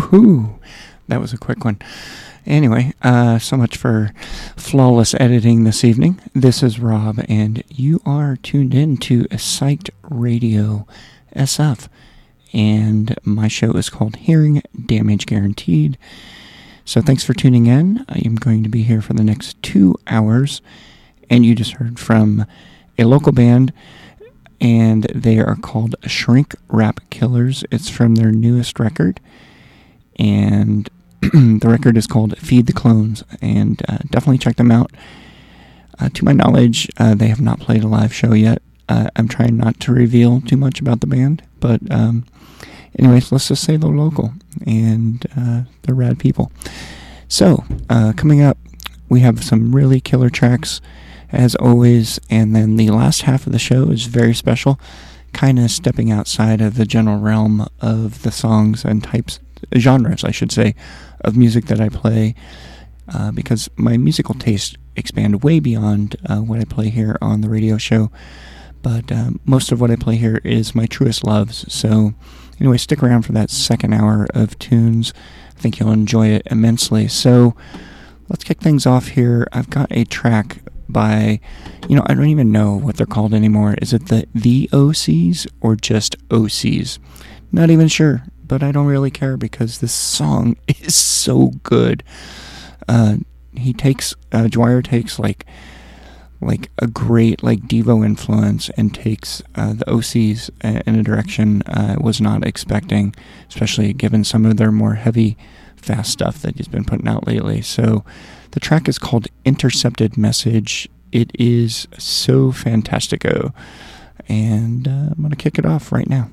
Woohoo! That was a quick one. Anyway, uh, so much for flawless editing this evening. This is Rob, and you are tuned in to Psyched Radio SF. And my show is called Hearing Damage Guaranteed. So thanks for tuning in. I am going to be here for the next two hours. And you just heard from a local band, and they are called Shrink Rap Killers. It's from their newest record. And the record is called Feed the Clones, and uh, definitely check them out. Uh, to my knowledge, uh, they have not played a live show yet. Uh, I'm trying not to reveal too much about the band, but um, anyways, let's just say they're local and uh, they're rad people. So, uh, coming up, we have some really killer tracks, as always, and then the last half of the show is very special, kind of stepping outside of the general realm of the songs and types, genres, I should say, of music that I play, uh, because my musical taste expand way beyond uh, what I play here on the radio show. But um, most of what I play here is my truest loves. So, anyway, stick around for that second hour of tunes. I think you'll enjoy it immensely. So, let's kick things off here. I've got a track by, you know, I don't even know what they're called anymore. Is it the the OCs or just OCs? Not even sure but I don't really care because this song is so good. Uh, he takes uh, Dwyer takes like like a great like Devo influence and takes uh, the OCs in a direction I was not expecting, especially given some of their more heavy, fast stuff that he's been putting out lately. So the track is called Intercepted Message. It is so fantastico, and uh, I'm gonna kick it off right now.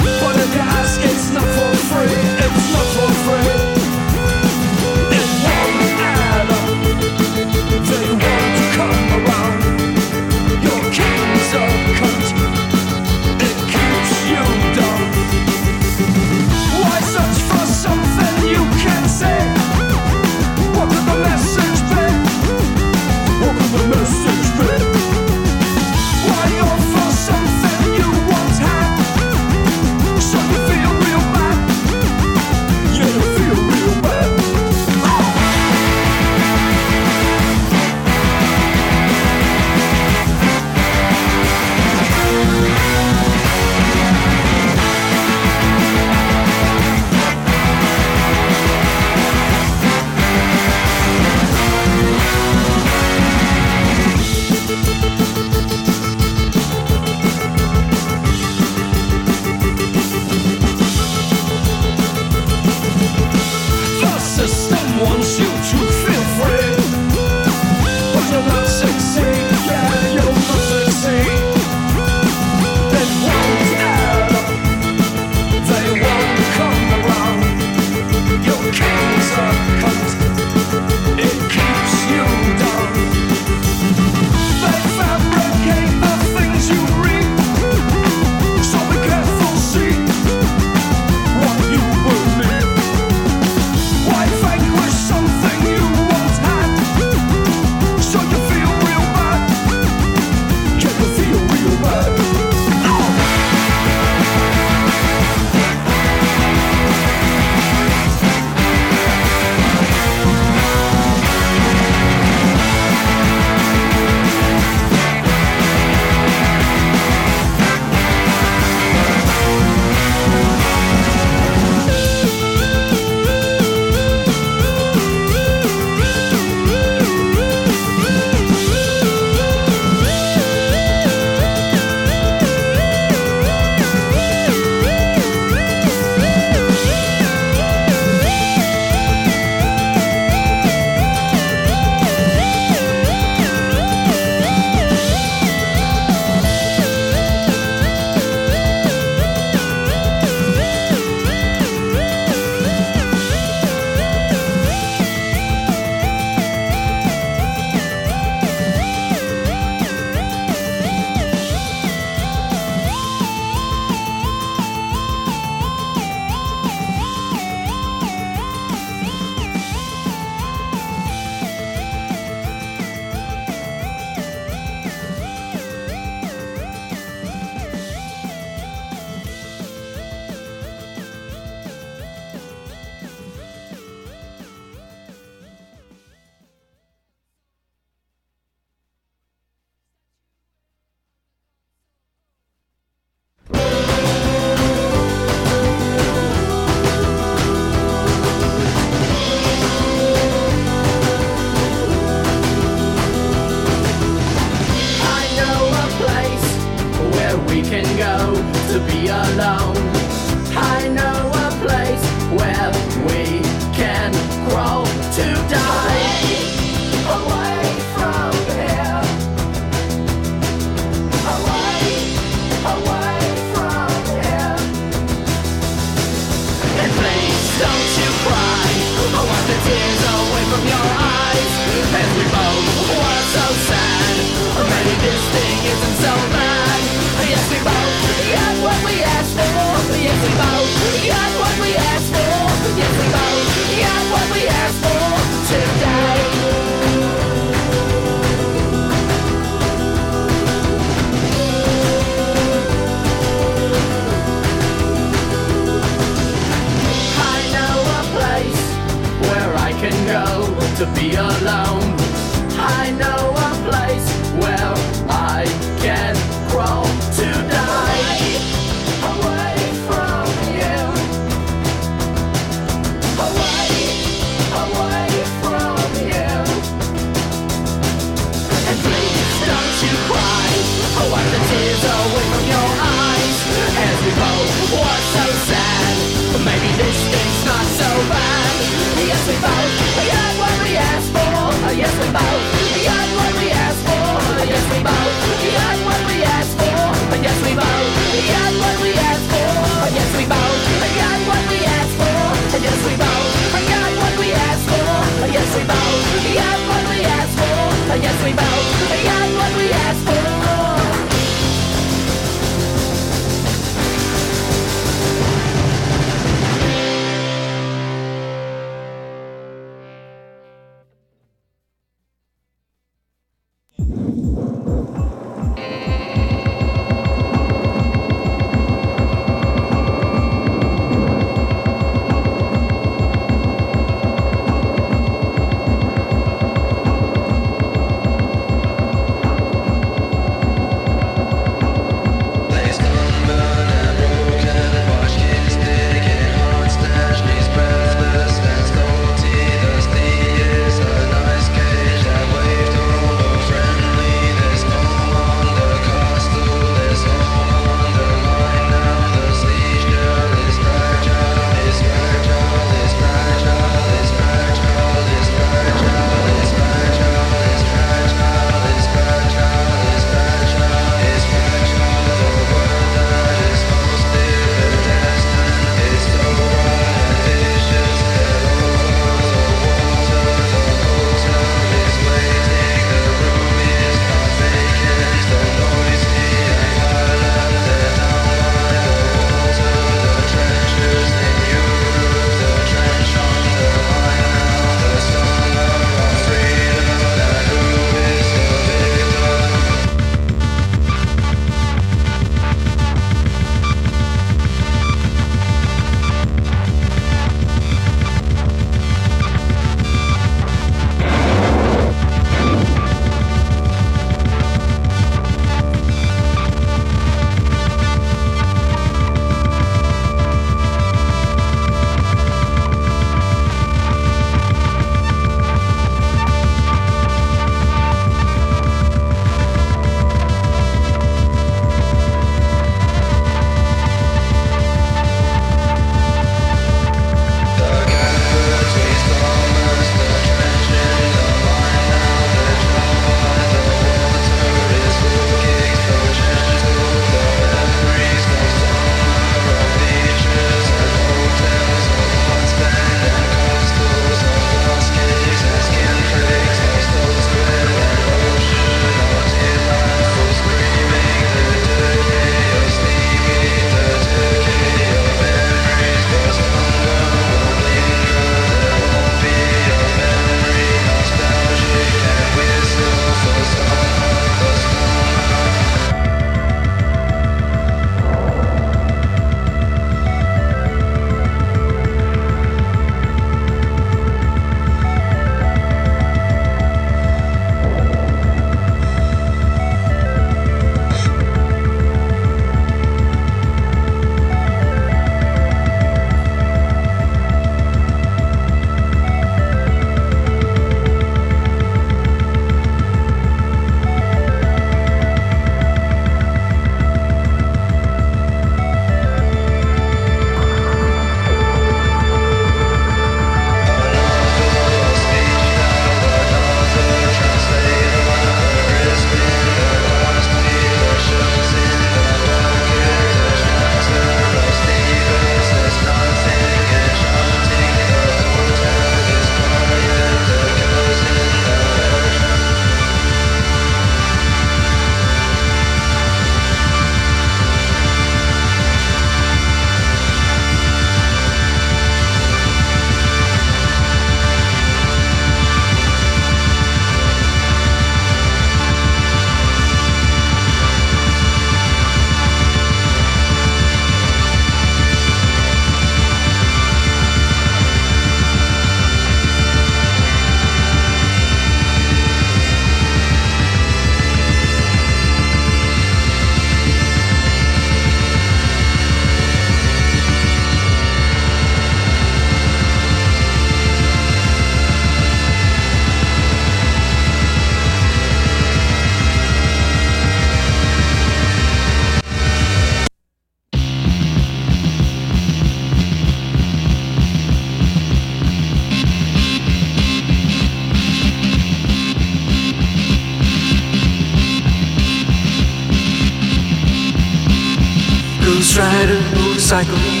Motorcycle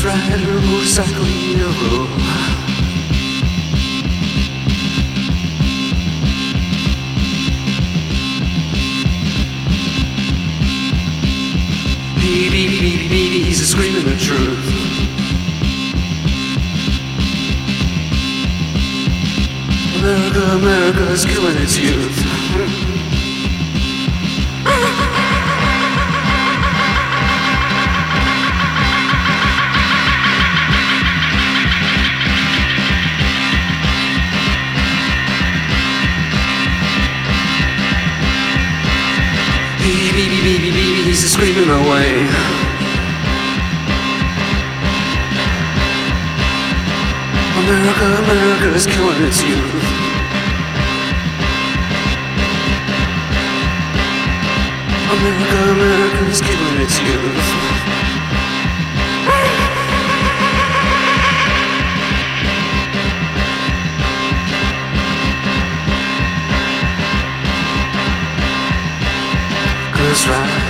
Ghost Rider, motorcycle hero. Baby, baby, baby, he's a screaming the truth. America, America is killing its youth. Screaming away. America, America is killing its youth. America, America is killing its youth. Ghost Rider.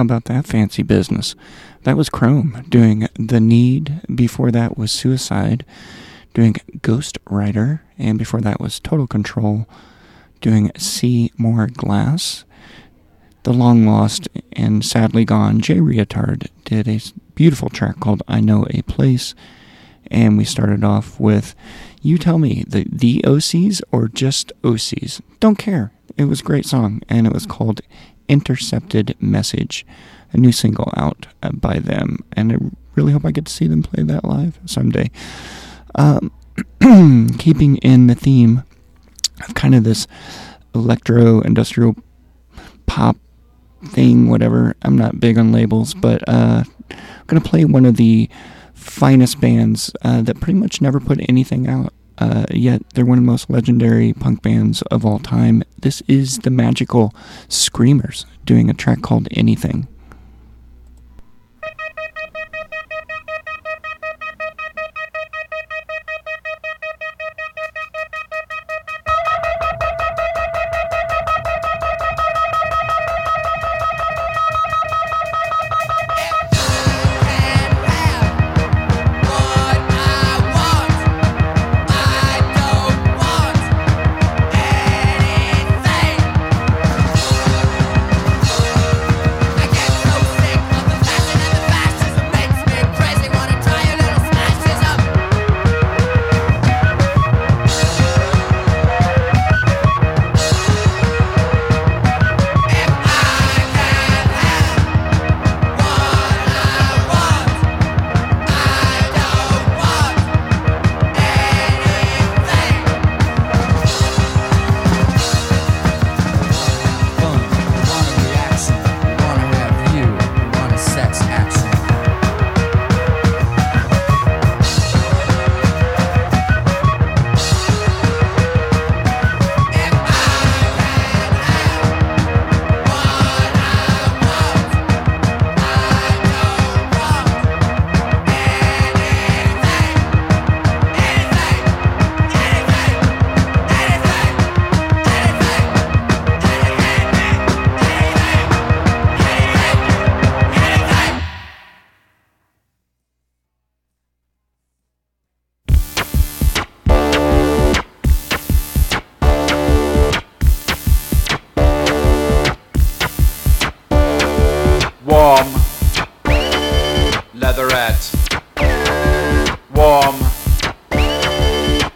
How about that fancy business? That was Chrome doing The Need. Before that was Suicide doing Ghost Rider. And before that was Total Control doing See More Glass. The long lost and sadly gone Jay Reatard did a beautiful track called I Know a Place. And we started off with You Tell Me, the, the OCs or just OCs? Don't care. It was a great song, and it was called Intercepted Message, a new single out uh, by them. And I really hope I get to see them play that live someday. Um, keeping in the theme of kind of this electro industrial pop thing, whatever. I'm not big on labels, but uh, I'm going to play one of the finest bands uh, that pretty much never put anything out. Uh, yet they're one of the most legendary punk bands of all time. This is the magical Screamers doing a track called Anything.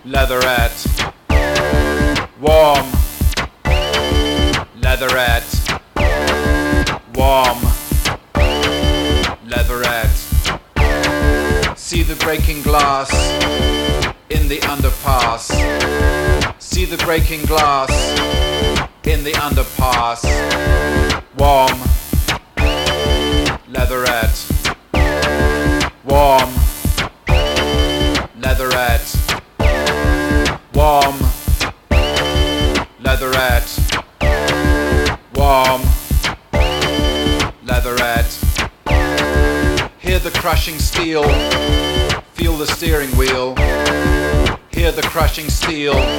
Leatherette. Warm. Leatherette. Warm. Leatherette. See the breaking glass in the underpass. See the breaking glass crushing steel,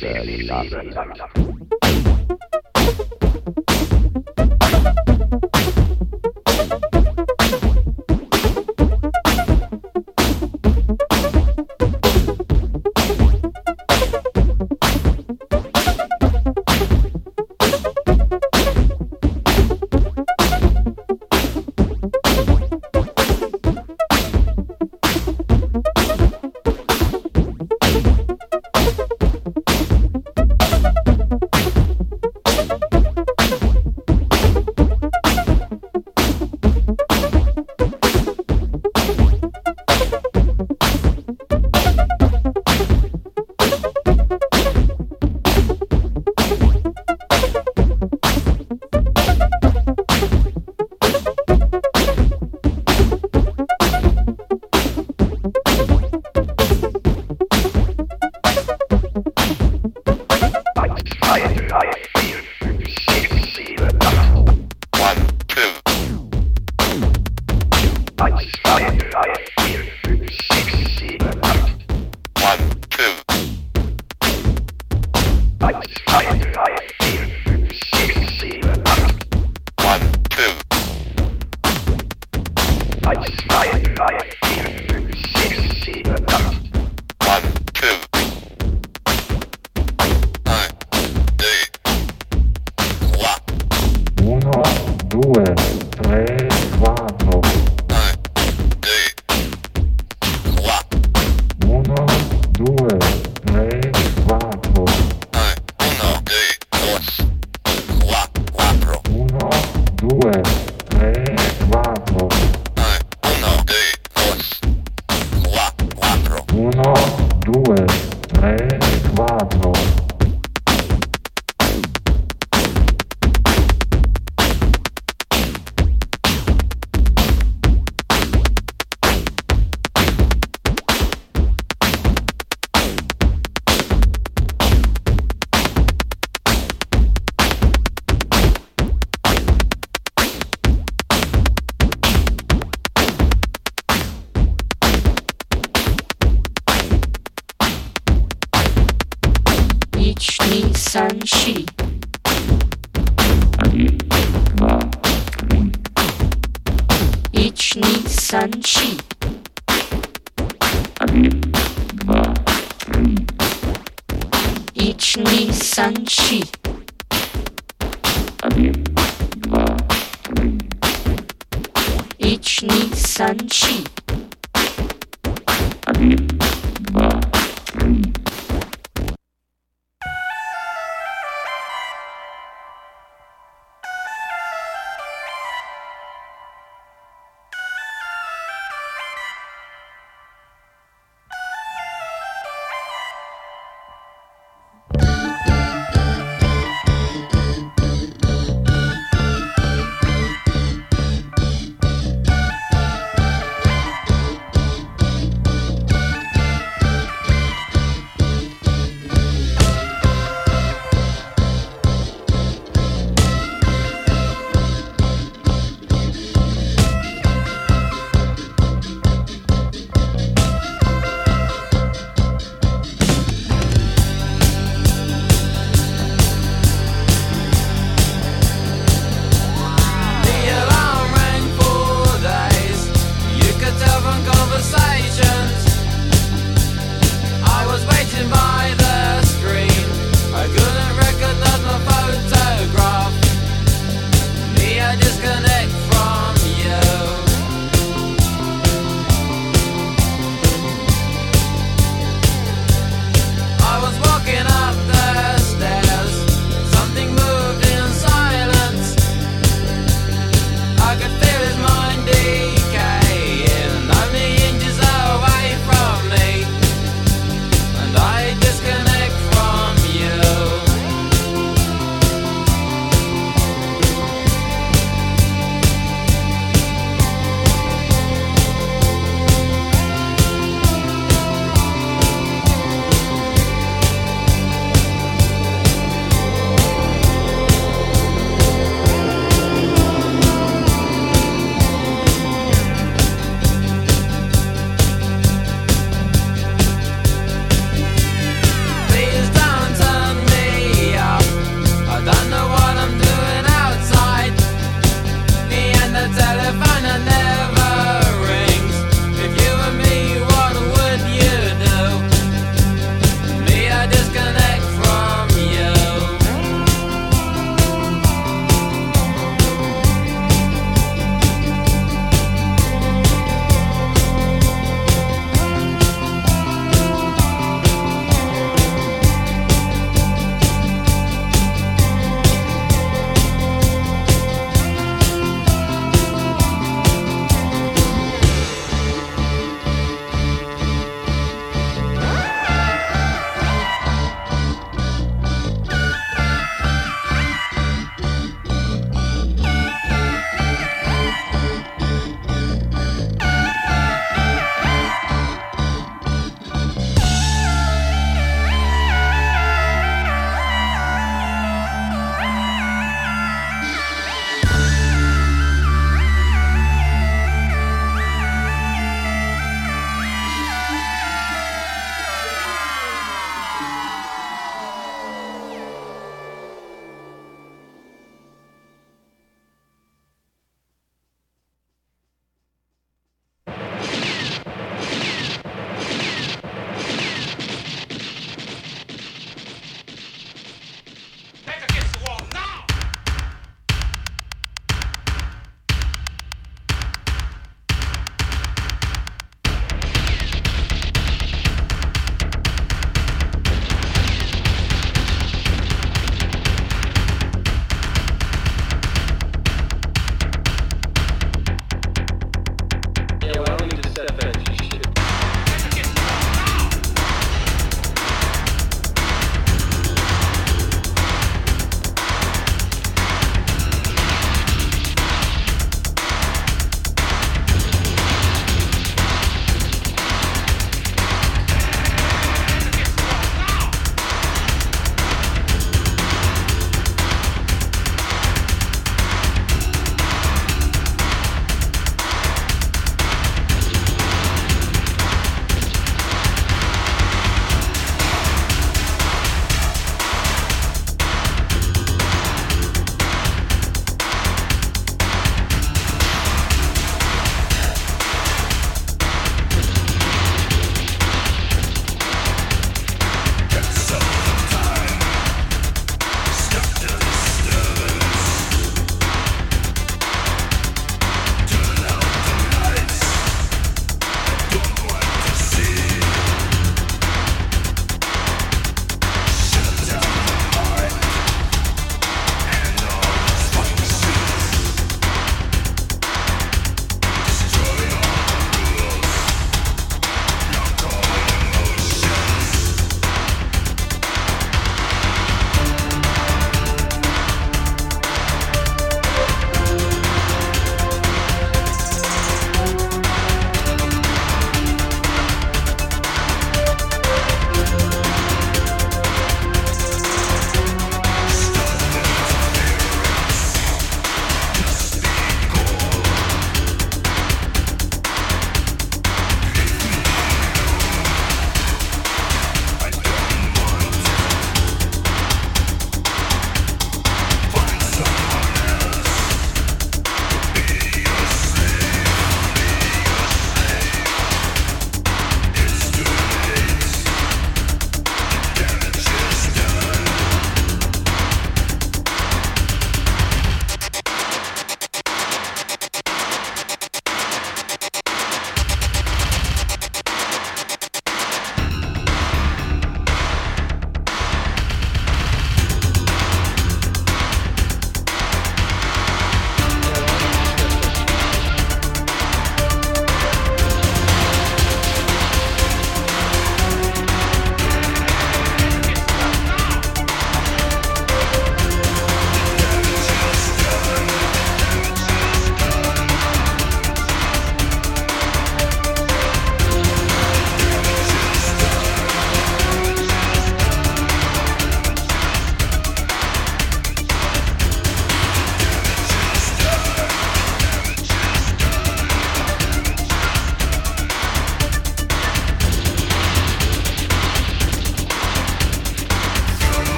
Bella.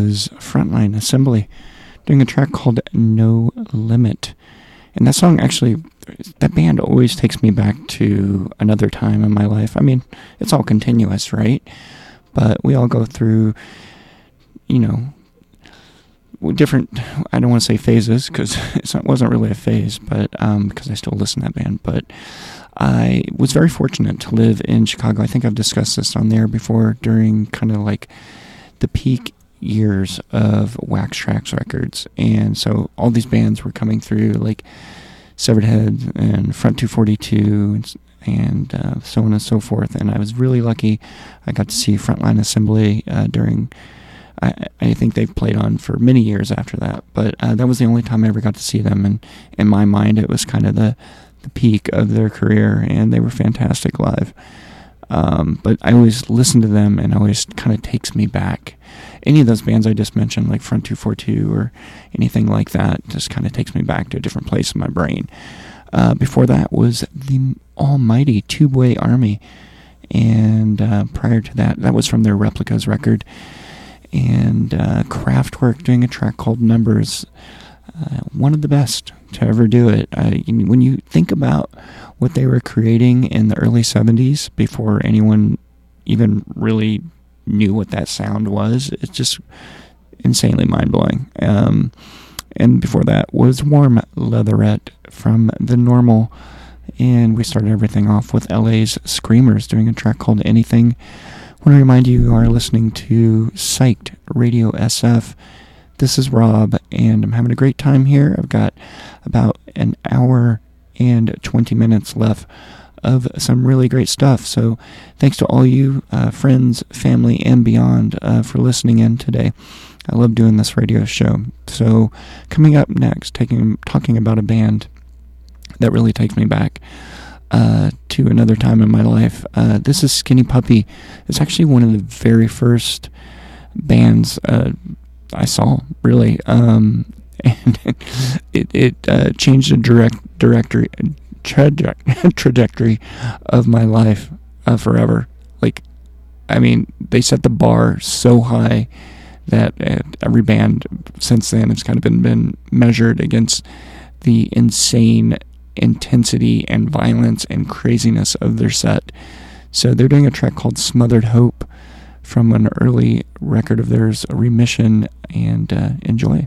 Was Frontline Assembly doing a track called No Limit. And that song actually, that band always takes me back to another time in my life. I mean, it's all continuous, right? But we all go through, you know, different, I don't want to say phases because it wasn't really a phase, but um, because I still listen to that band. But I was very fortunate to live in Chicago. I think I've discussed this on there before during kind of like the peak years of Wax Trax Records. And so all these bands were coming through, like Severed Head and Front 242 and, and uh, so on and so forth. And I was really lucky. I got to see Frontline Assembly uh, during. I, I think they've played on for many years after that, but uh, that was the only time I ever got to see them. And in my mind, it was kind of the the peak of their career, and they were fantastic live. Um, but I always listen to them, and always kind of takes me back. Any of those bands I just mentioned, like Front 242 or anything like that, just kind of takes me back to a different place in my brain. Uh, before that was the almighty Tubeway Army, and uh, prior to that, that was from their Replicas record. And uh, Kraftwerk doing a track called Numbers, uh, one of the best to ever do it. When you think about what they were creating in the early 70s before anyone even really knew what that sound was, it's just insanely mind blowing. Um, and before that was Warm Leatherette from The Normal. And we started everything off with LA's Screamers doing a track called Anything. I want to remind you you are listening to Psyched Radio SF. This is Rob, and I'm having a great time here. I've got about an hour and 20 minutes left of some really great stuff. So, thanks to all you uh, friends, family, and beyond uh, for listening in today. I love doing this radio show. So, coming up next, taking talking about a band that really takes me back uh, to another time in my life. Uh, this is Skinny Puppy. It's actually one of the very first bands uh, I saw, really. Um, and it, it uh, changed the direct directory traje- trajectory of my life uh, forever. Like, I mean, they set the bar so high that uh, every band since then has kind of been, been measured against the insane intensity and violence and craziness of their set. So they're doing a track called Smothered Hope from an early record of theirs, Remission, and uh, enjoy.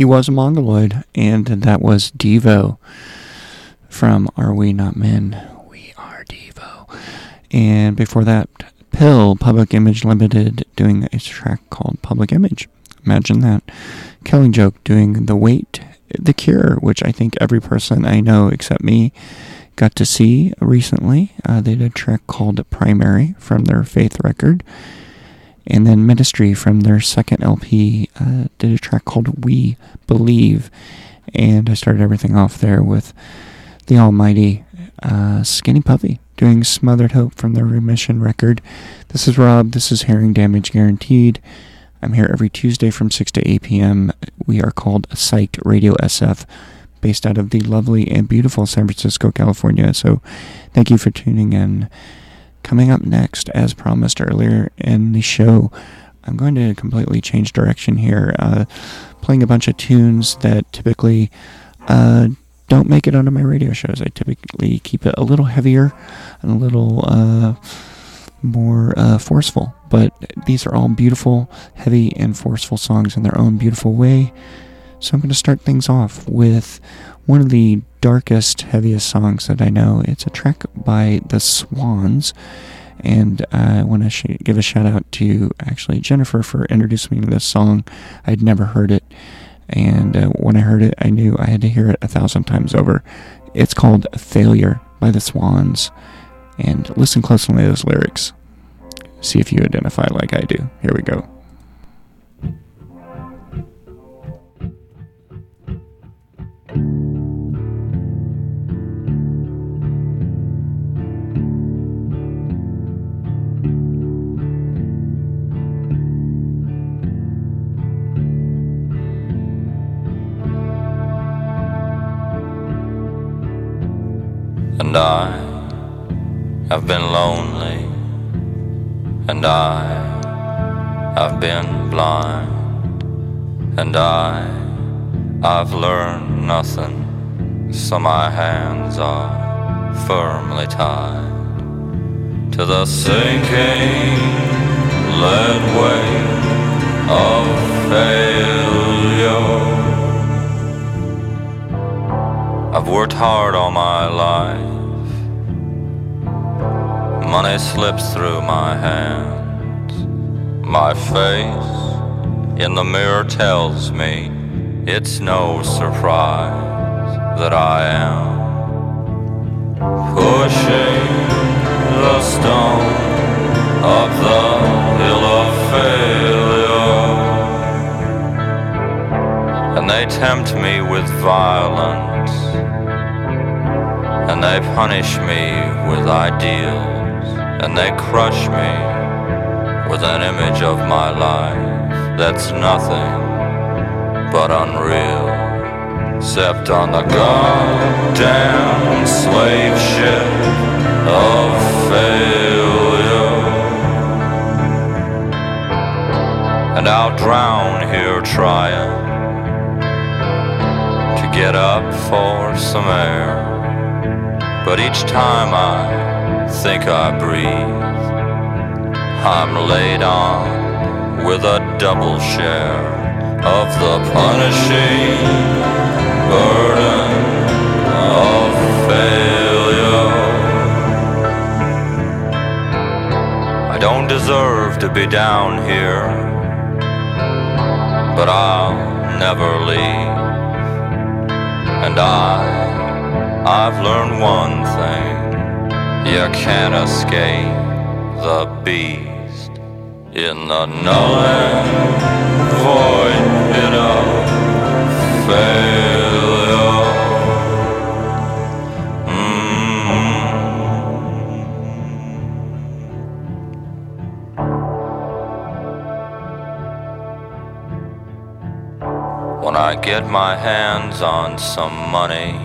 He was a mongoloid, and that was Devo from Are We Not Men? We Are Devo. And before that, PiL, Public Image Limited, doing a track called Public Image. Imagine that. Killing Joke doing The Wait, The Cure, which I think every person I know except me got to see recently. Uh, they did a track called Primary from their Faith record. And then Ministry from their second LP uh, did a track called We Believe. And I started everything off there with the almighty uh, Skinny Puppy doing Smothered Hope from their Remission record. This is Rob. This is Hearing Damage Guaranteed. I'm here every Tuesday from 6 to 8 p.m. We are called Psyched Radio SF, based out of the lovely and beautiful San Francisco, California. So thank you for tuning in. Coming up next, as promised earlier in the show, I'm going to completely change direction here, uh, playing a bunch of tunes that typically uh, don't make it onto my radio shows. I typically keep it a little heavier and a little uh, more uh, forceful. But these are all beautiful, heavy, and forceful songs in their own beautiful way. So I'm going to start things off with one of the darkest, heaviest songs that I know. It's a track by the Swans. And I want to sh- give a shout out to actually Jennifer for introducing me to this song. I'd never heard it. And uh, when I heard it, I knew I had to hear it a thousand times over. It's called Failure by the Swans. And listen closely to those lyrics. See if you identify like I do. Here we go. And I have been lonely, and I have been blind, and I I've learned nothing, so my hands are firmly tied to the sinking lead weight of failure. I've worked hard all my life. Money slips through my hands. My face in the mirror tells me it's no surprise that I am pushing the stone up the hill of failure. And they tempt me with violence and they punish me with ideals, and they crush me with an image of my life that's nothing but unreal, except on the goddamn slave ship of failure. And I'll drown here trying to get up for some air. But each time I think I breathe, I'm laid on with a double share of the punishing burden of failure. I don't deserve to be down here, but I'll never leave. And I I've learned one thing you can't escape the beast in the and void pit of failure. Mm. When I get my hands on some money,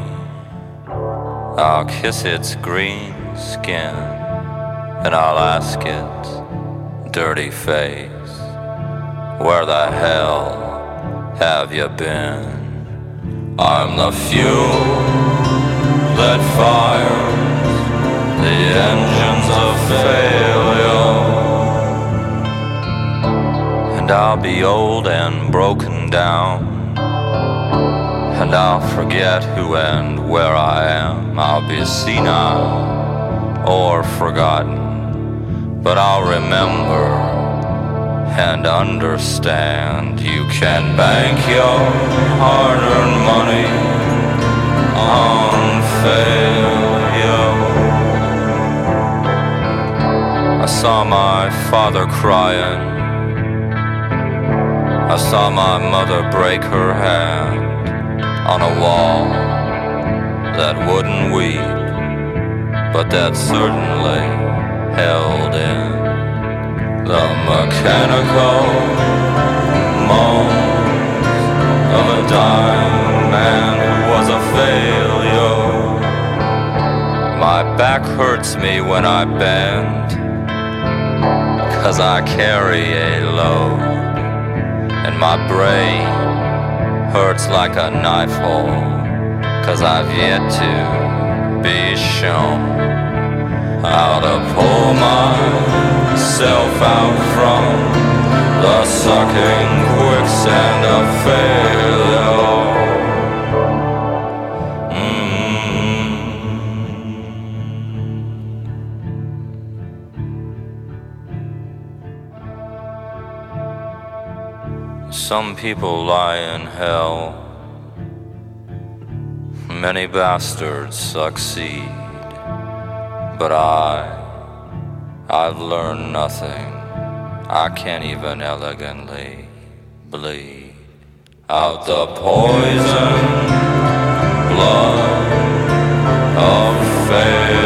I'll kiss its green skin and I'll ask its dirty face, Where the hell have you been? I'm the fuel that fires the engines of failure. And I'll be old and broken down and I'll forget who and where I am. I'll be senile or forgotten, but I'll remember and understand. You can bank your hard earned money on failure. I saw my father crying. I saw my mother break her hand on a wall that wouldn't weep, but that certainly held in the mechanical moans of a dying man who was a failure. My back hurts me when I bend, cause I carry a load and my brain hurts like a knife hole, cause I've yet to be shown how to pull myself out from the sucking quicksand of failure. Mm. Some people lie in hell. Many bastards succeed. But I, I've learned nothing. I can't even elegantly bleed out the poison blood of failure.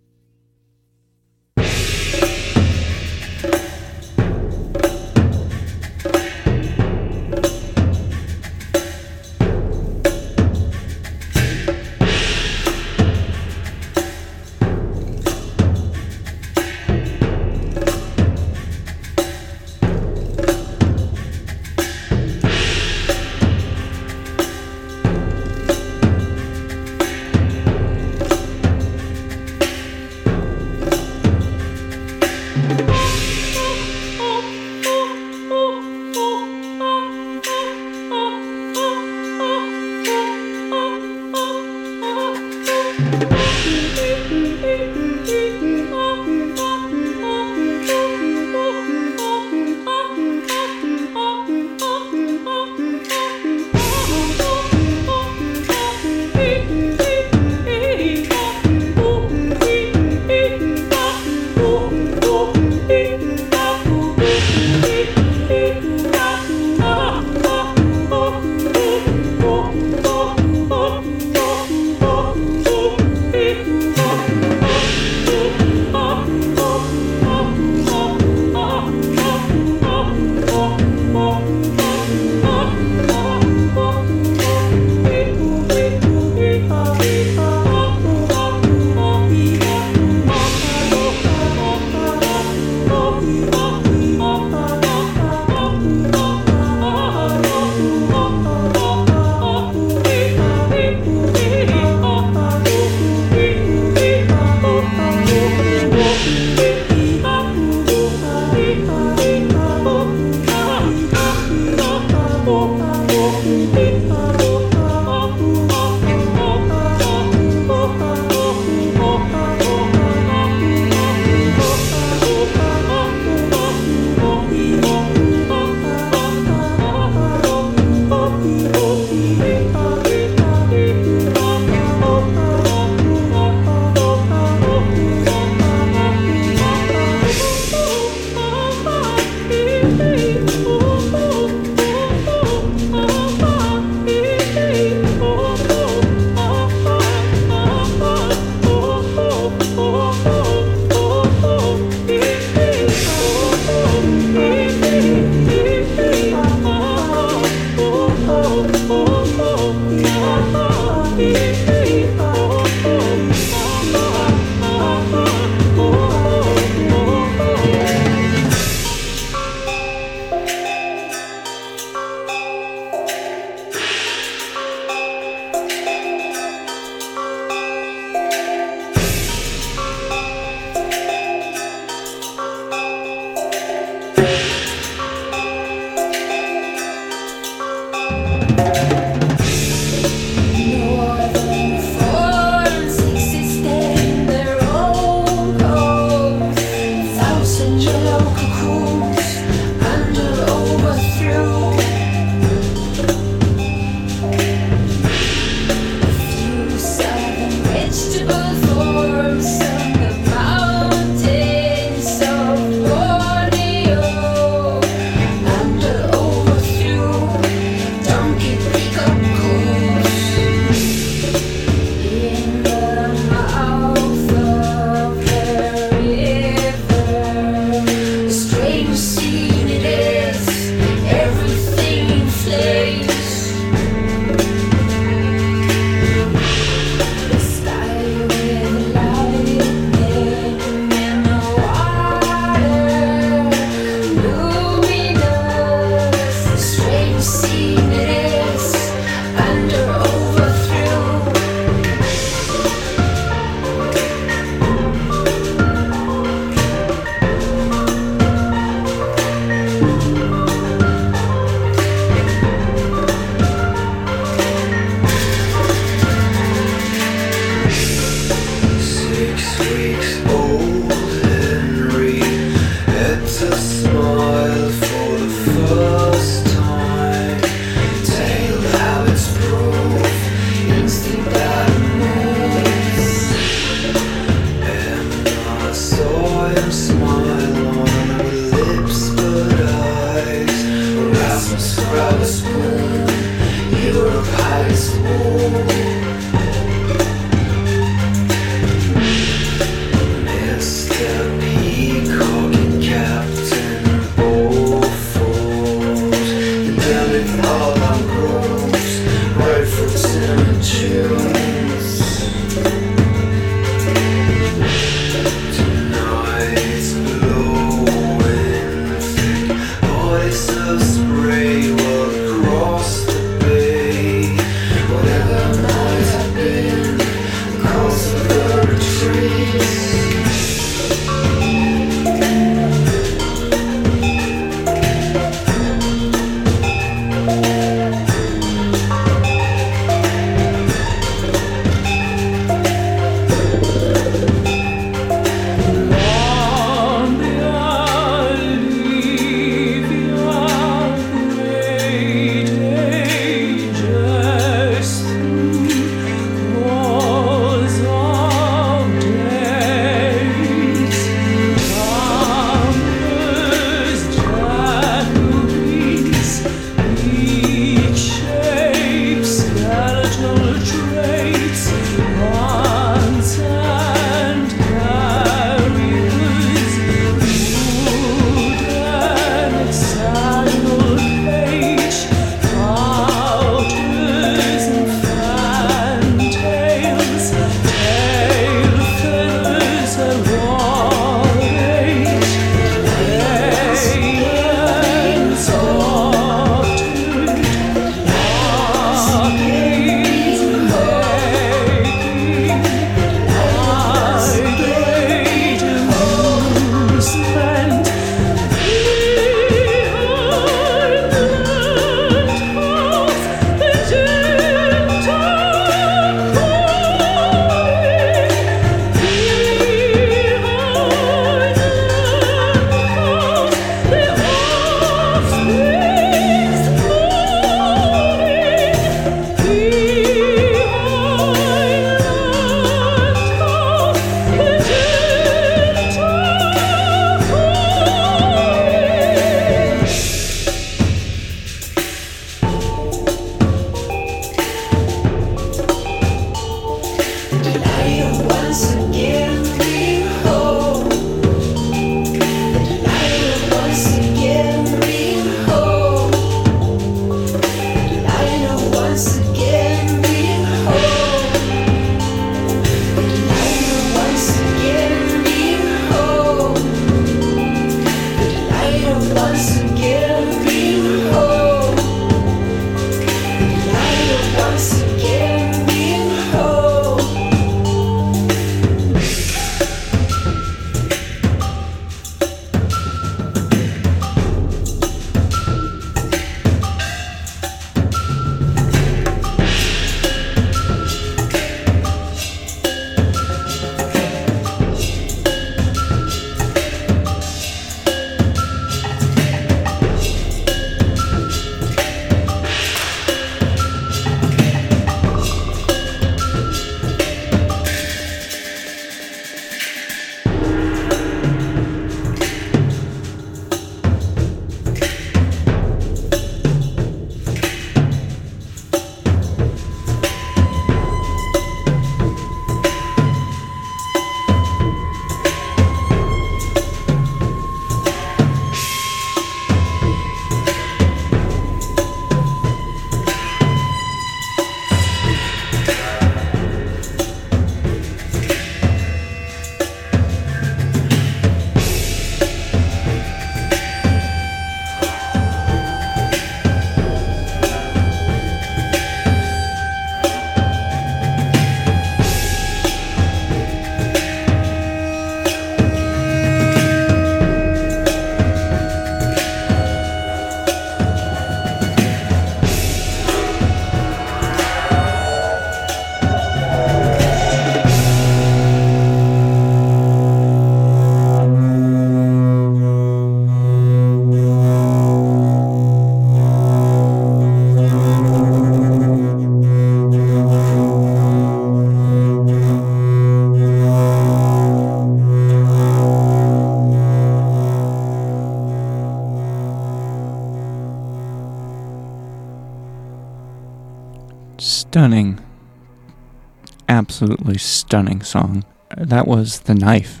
Absolutely stunning song. That was The Knife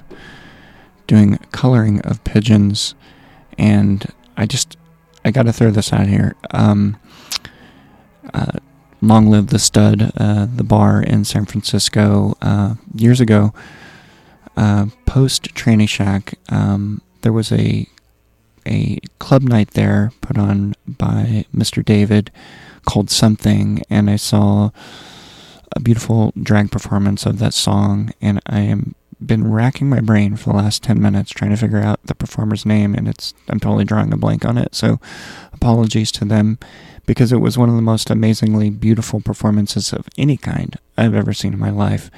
doing coloring of pigeons. And I just, I got to throw this out here. Um, uh, Long Live the Stud, uh, the bar in San Francisco. Uh, years ago, uh, post Tranny Shack, um, there was a a club night there put on by Mr. David called Something, and I saw a beautiful drag performance of that song, and I am been racking my brain for the last 10 minutes trying to figure out the performer's name and it's I'm totally drawing a blank on it. So apologies to them because it was one of the most amazingly beautiful performances of any kind I've ever seen in my life.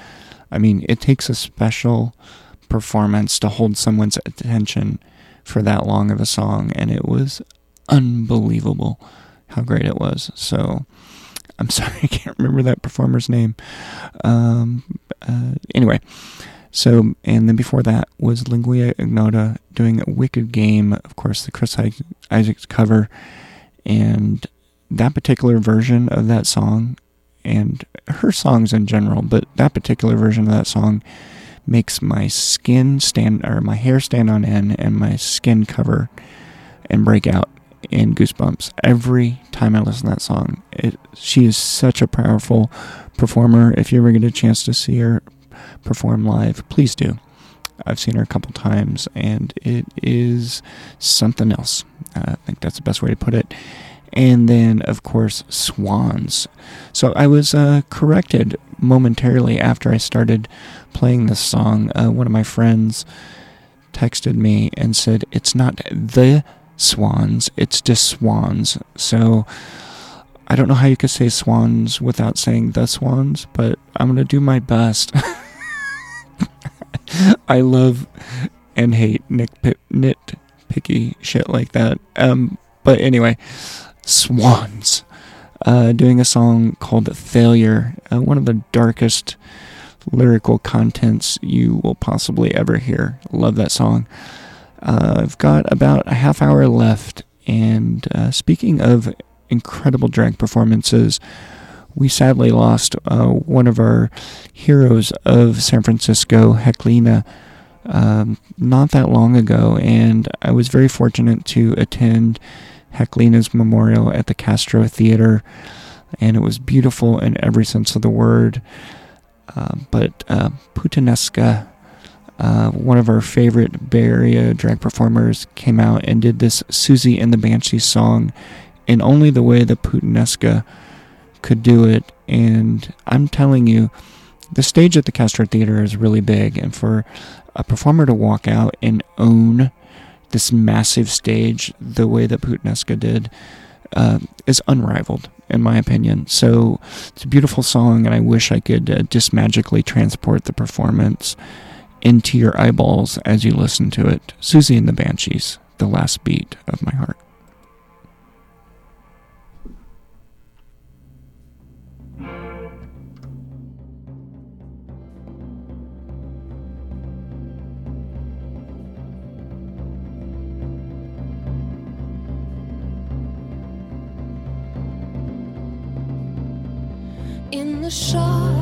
I mean, it takes a special performance to hold someone's attention for that long of a song and it was unbelievable how great it was. So I'm sorry I can't remember that performer's name. Um, uh, anyway, so, and then before that was Lingua Ignota doing a Wicked Game, of course, the Chris Isaak's cover. And that particular version of that song, and her songs in general, but that particular version of that song makes my skin stand, or my hair stand on end, and my skin cover and break out in goosebumps every time I listen to that song. It, she is such a powerful performer. If you ever get a chance to see her perform live, please do. I've seen her a couple times, and it is something else. Uh, I think that's the best way to put it. And then, of course, swans. So I was uh, corrected momentarily after I started playing this song. Uh, one of my friends texted me and said, It's not the swans, it's just swans. So I don't know how you could say swans without saying the swans, but I'm going to do my best. I love and hate nitpicky shit like that. Um, but anyway, Swans, uh, doing a song called "Failure," uh, one of the darkest lyrical contents you will possibly ever hear. Love that song. Uh, I've got about a half hour left, and uh, speaking of incredible drag performances we sadly lost uh, one of our heroes of San Francisco, Heklina, um, not that long ago, and I was very fortunate to attend Heklina's memorial at the Castro Theater, and it was beautiful in every sense of the word. Uh, but uh, Puttanesca, uh, one of our favorite Bay Area drag performers, came out and did this Siouxsie and the Banshees song in only the way the Puttanesca could do it. And I'm telling you, the stage at the Castro Theater is really big, and for a performer to walk out and own this massive stage the way that Puttanesca did uh, is unrivaled, in my opinion. So it's a beautiful song, and I wish I could uh, just magically transport the performance into your eyeballs as you listen to it. Siouxsie and the Banshees, the last beat of my heart. In the sharp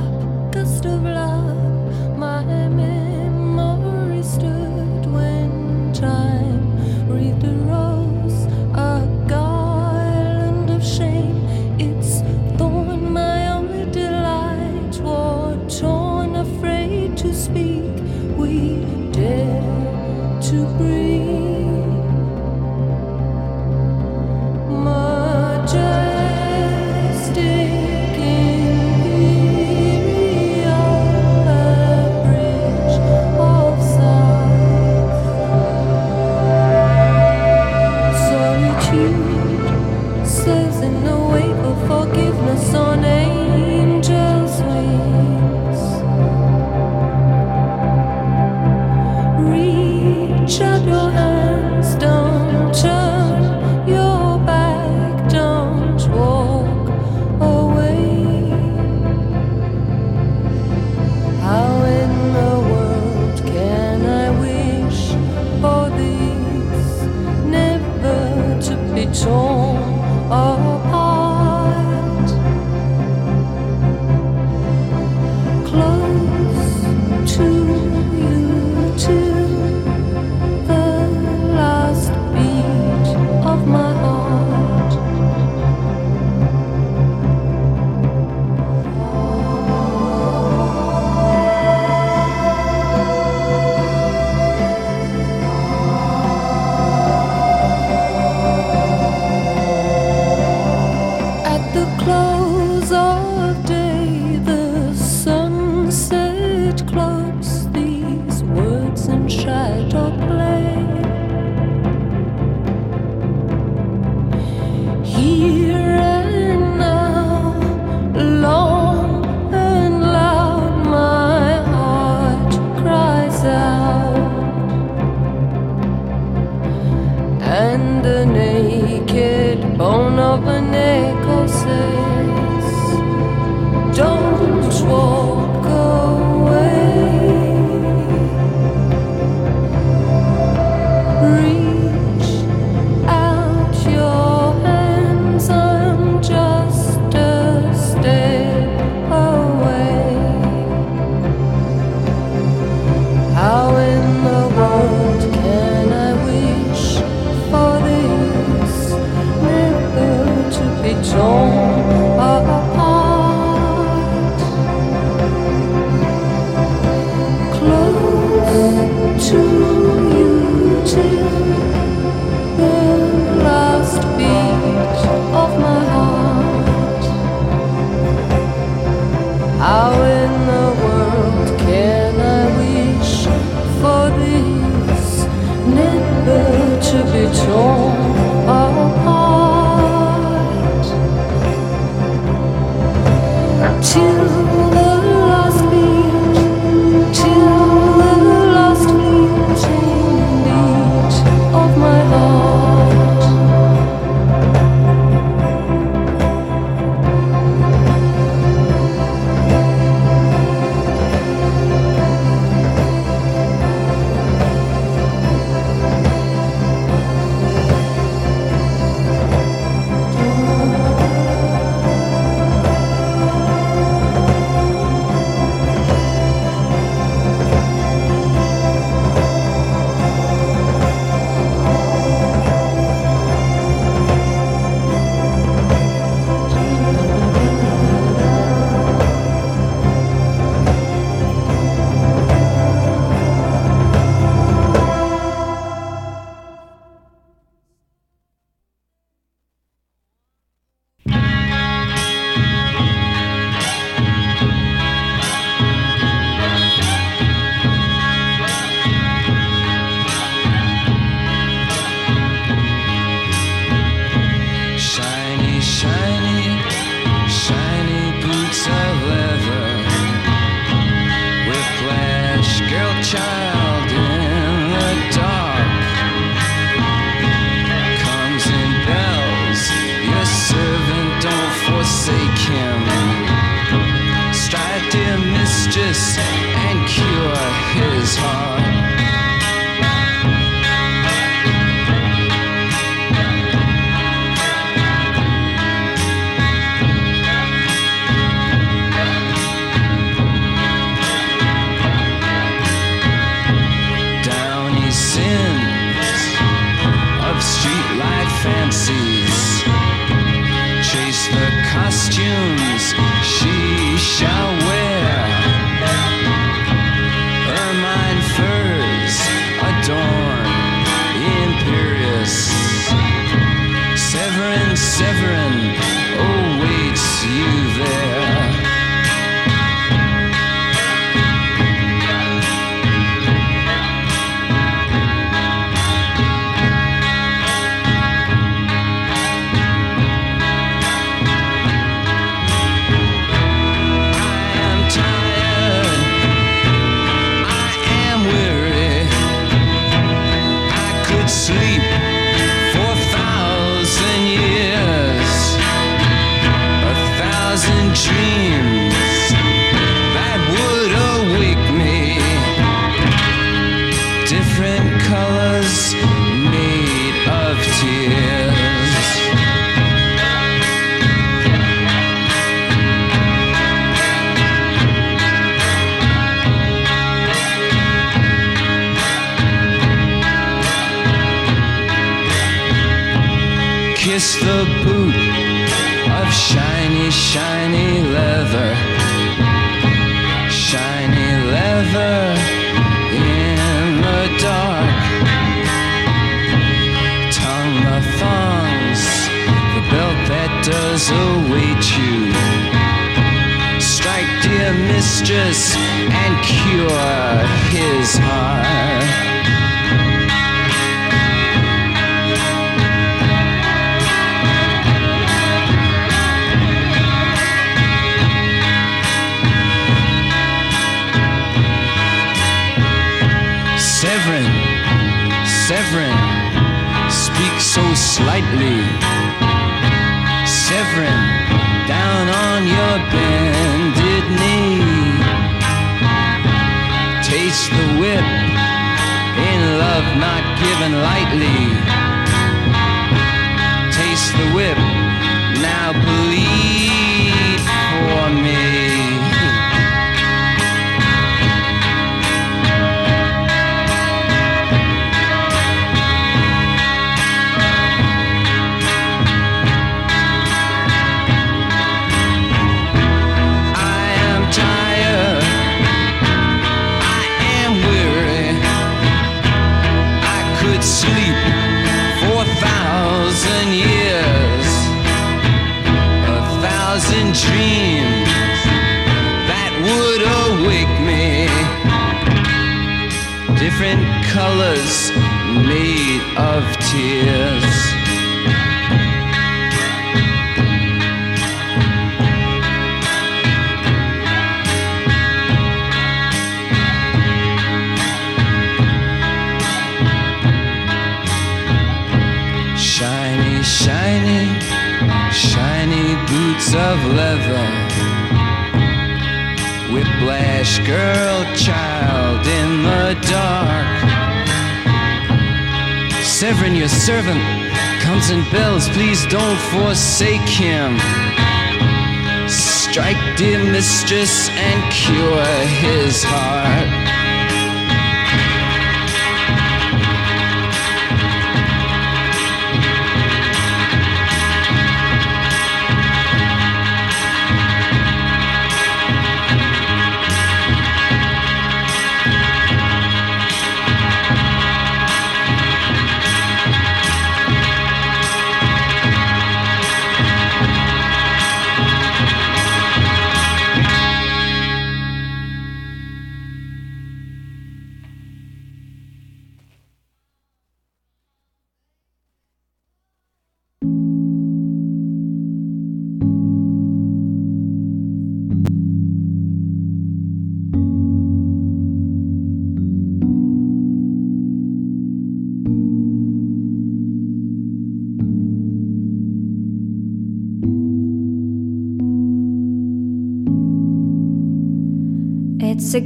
dear mistress, and cure his heart.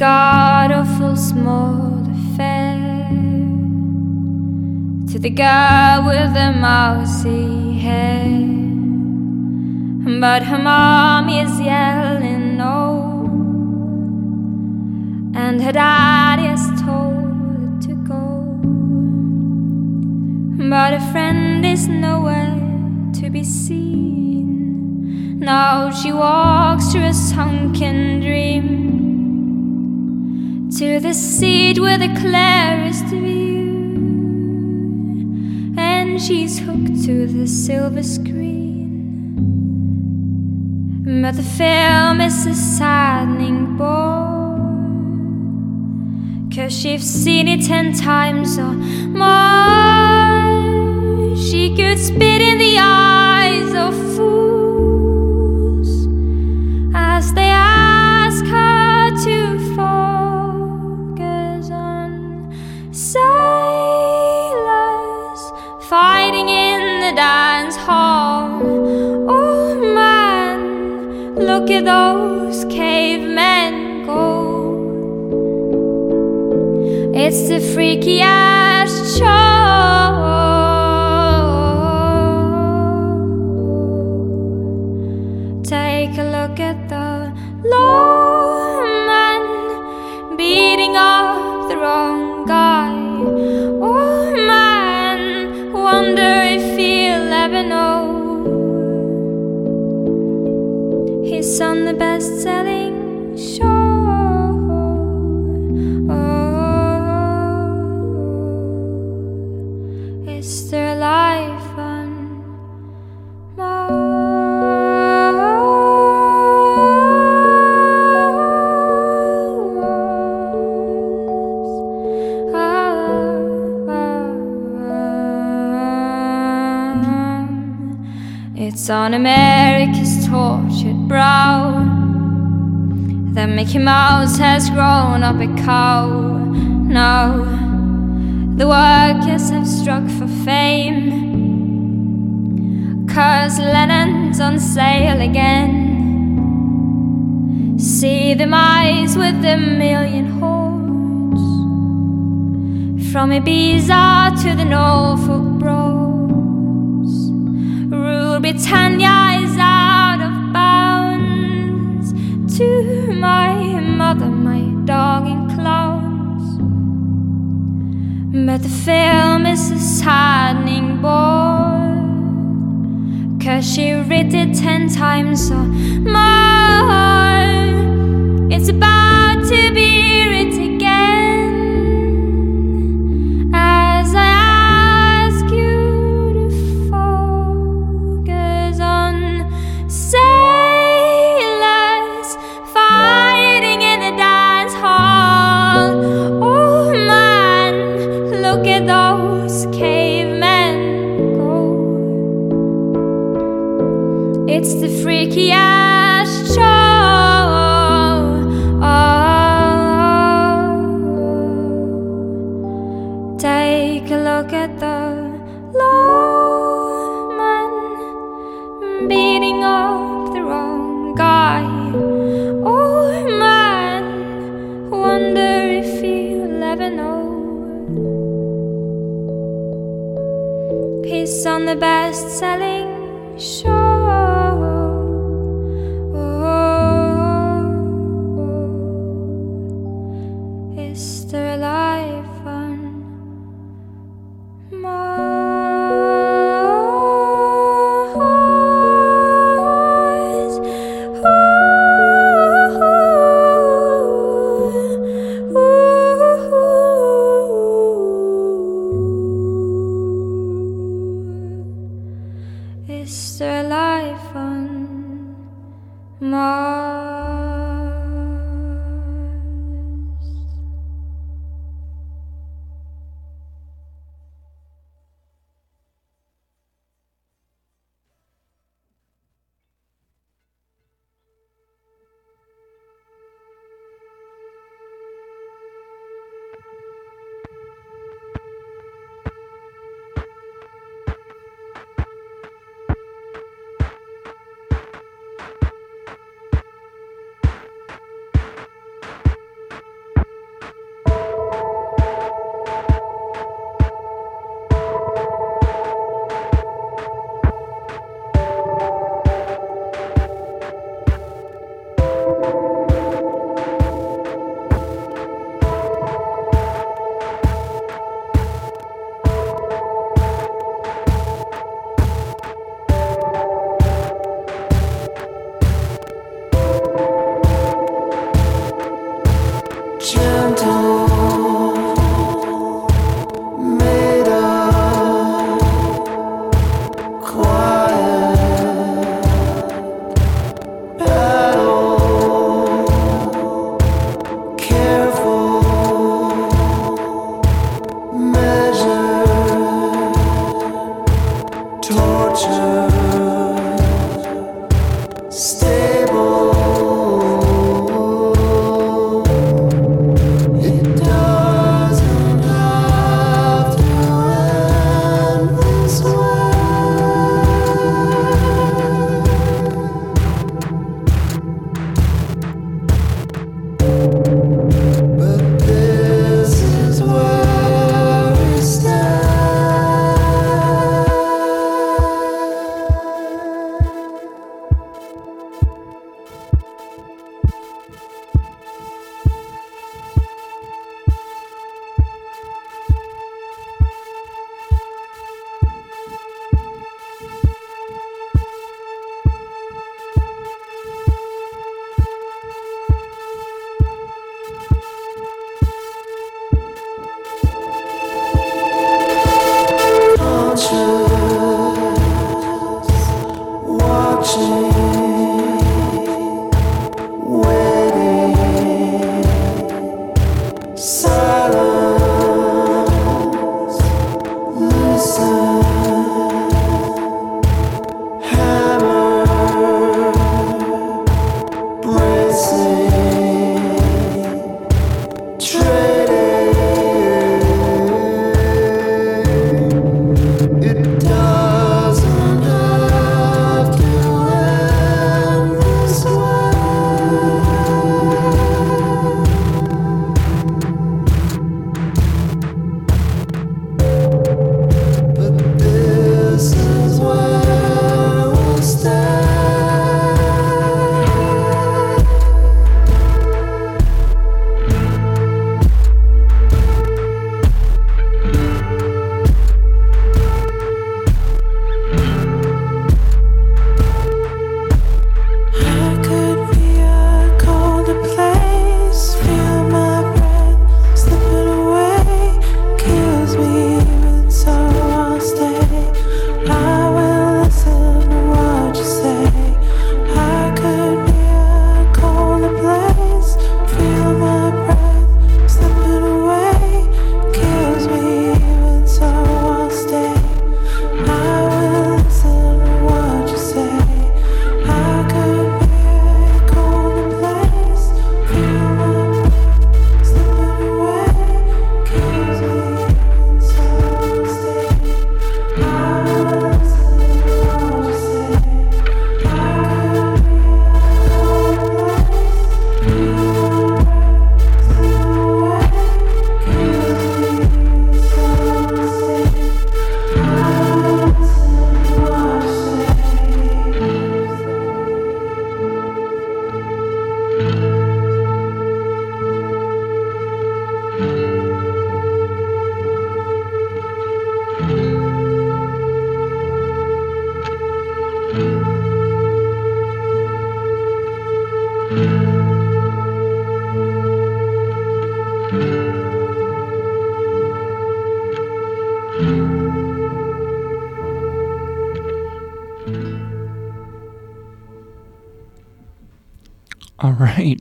God awful small affair to the girl with the mousy hair. But her mommy is yelling no, and her daddy has told to go. But a friend is nowhere to be seen. Now she walks through a sunken dream to the seat with the clearest view, and she's hooked to the silver screen. But the film is a saddening bore, cause she's seen it ten times or more. She could spit in Mickey Mouse has grown up a cow. Now the workers have struck for fame. those Lennon's on sale again. See them eyes with the million hordes. From Ibiza to the Norfolk Broads. Rule Britannia But the film is a saddening bore. Cause she read it ten times or more. It's about to be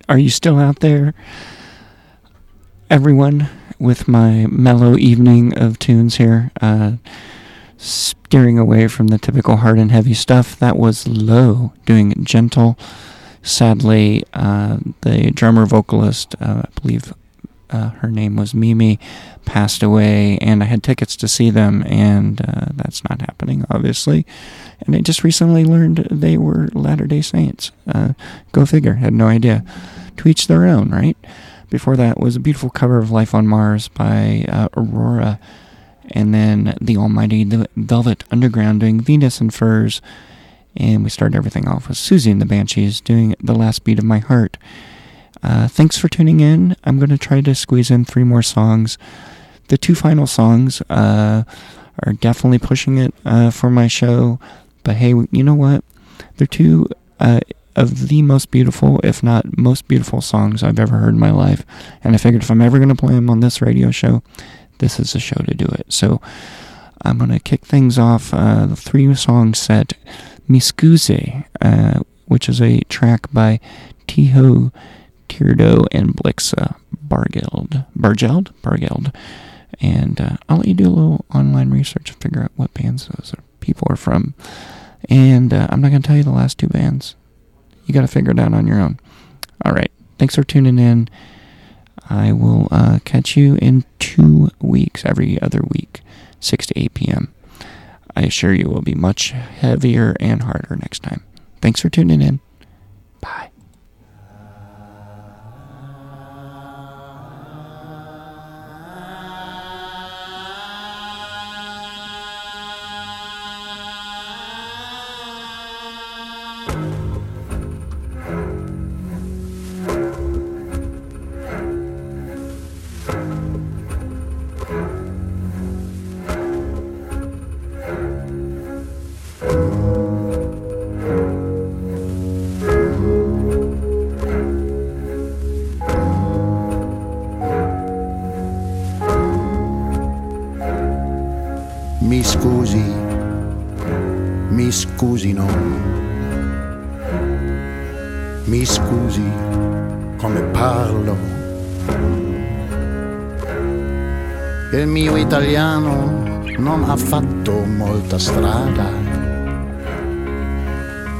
Are you still out there? Everyone, with my mellow evening of tunes here, uh, steering away from the typical hard and heavy stuff. That was Low doing Gentle. Sadly, uh, the drummer vocalist, uh, I believe uh, her name was Mimi, passed away, and I had tickets to see them, and uh, that's not happening, obviously. And I just recently learned they were Latter day Saints. Uh, go figure, had no idea. To each their own, right? Before that was a beautiful cover of Life on Mars by uh, Aurora, and then the almighty Velvet Underground doing Venus and Furs. And we started everything off with Siouxsie and the Banshees doing The Last Beat of My Heart. Uh, thanks for tuning in. I'm going to try to squeeze in three more songs. The two final songs uh, are definitely pushing it uh, for my show. But hey, you know what? They're two uh, of the most beautiful, if not most beautiful songs I've ever heard in my life. And I figured if I'm ever going to play them on this radio show, this is the show to do it. So I'm going to kick things off. Uh, the three song set, Mi Scusi, uh, which is a track by Teho Teardo and Blixa Bargeld. Bargeld? Bargeld. And uh, I'll let you do a little online research and figure out what bands those people are from. And uh, I'm not going to tell you the last two bands. You got to figure it out on your own. All right. Thanks for tuning in. I will uh, catch you in two weeks, every other week, 6 to 8 p.m. I assure you it will be much heavier and harder next time. Thanks for tuning in. Bye.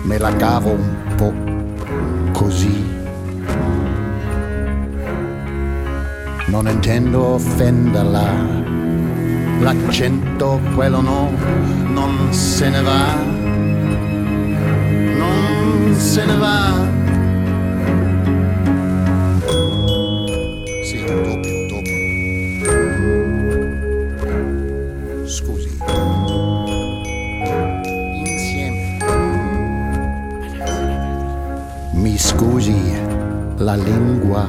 Me la cavo un po' così. Non intendo offenderla l'accento quello no, non se ne va, non se ne va. La lingua,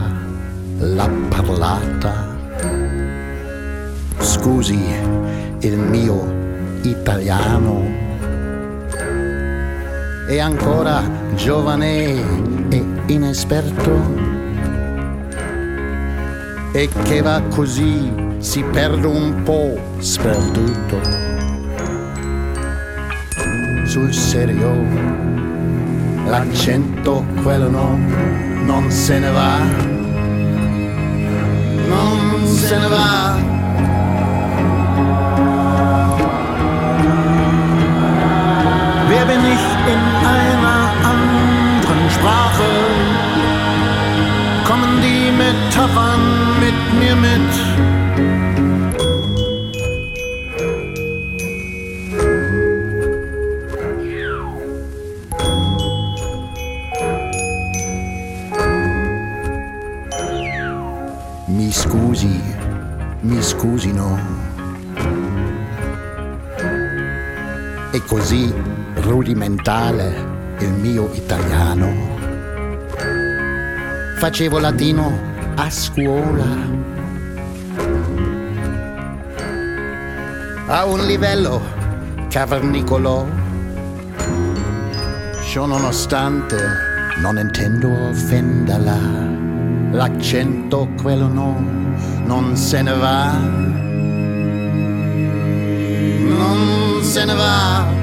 l'ha parlata. Scusi il mio italiano è ancora giovane e inesperto e che va così si perde un po' sperduto sul serio. L'accento quello no non se ne va non se ne va Wer bin ich in einer anderen Sprache? Kommen die Metaphern mit mir mit? Mi scusi no. È così rudimentale il mio italiano. Facevo latino a scuola. A un livello cavernicolo. Ciò nonostante non intendo offenderla. L'accento quello no, non se ne va. Non se ne va.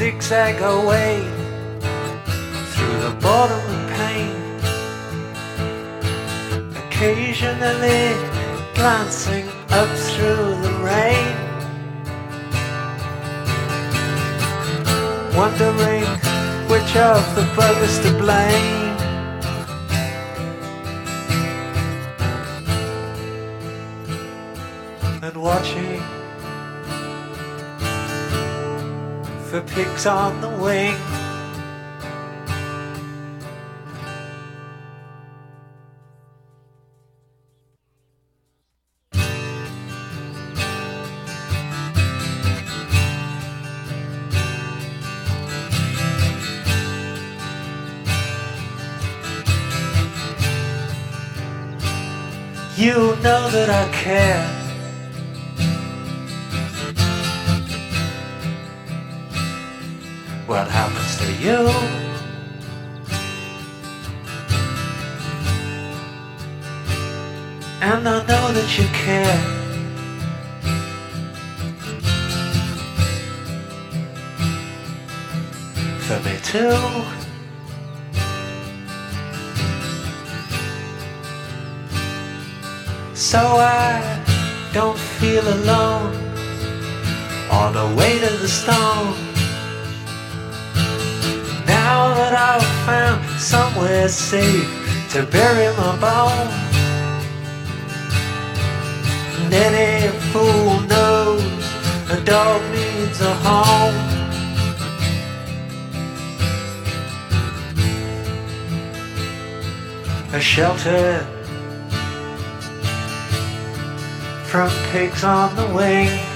Zigzag away through the bottom of pain, occasionally glancing up through the rain, wondering which of the buggers to blame. And watching for pigs on the wing. You know that I care. You. And I know that you care. For me too. So I don't feel alone on the way to the stone. That I've found somewhere safe to bury my bones. And any fool knows a dog needs a home. A shelter from pigs on the wing.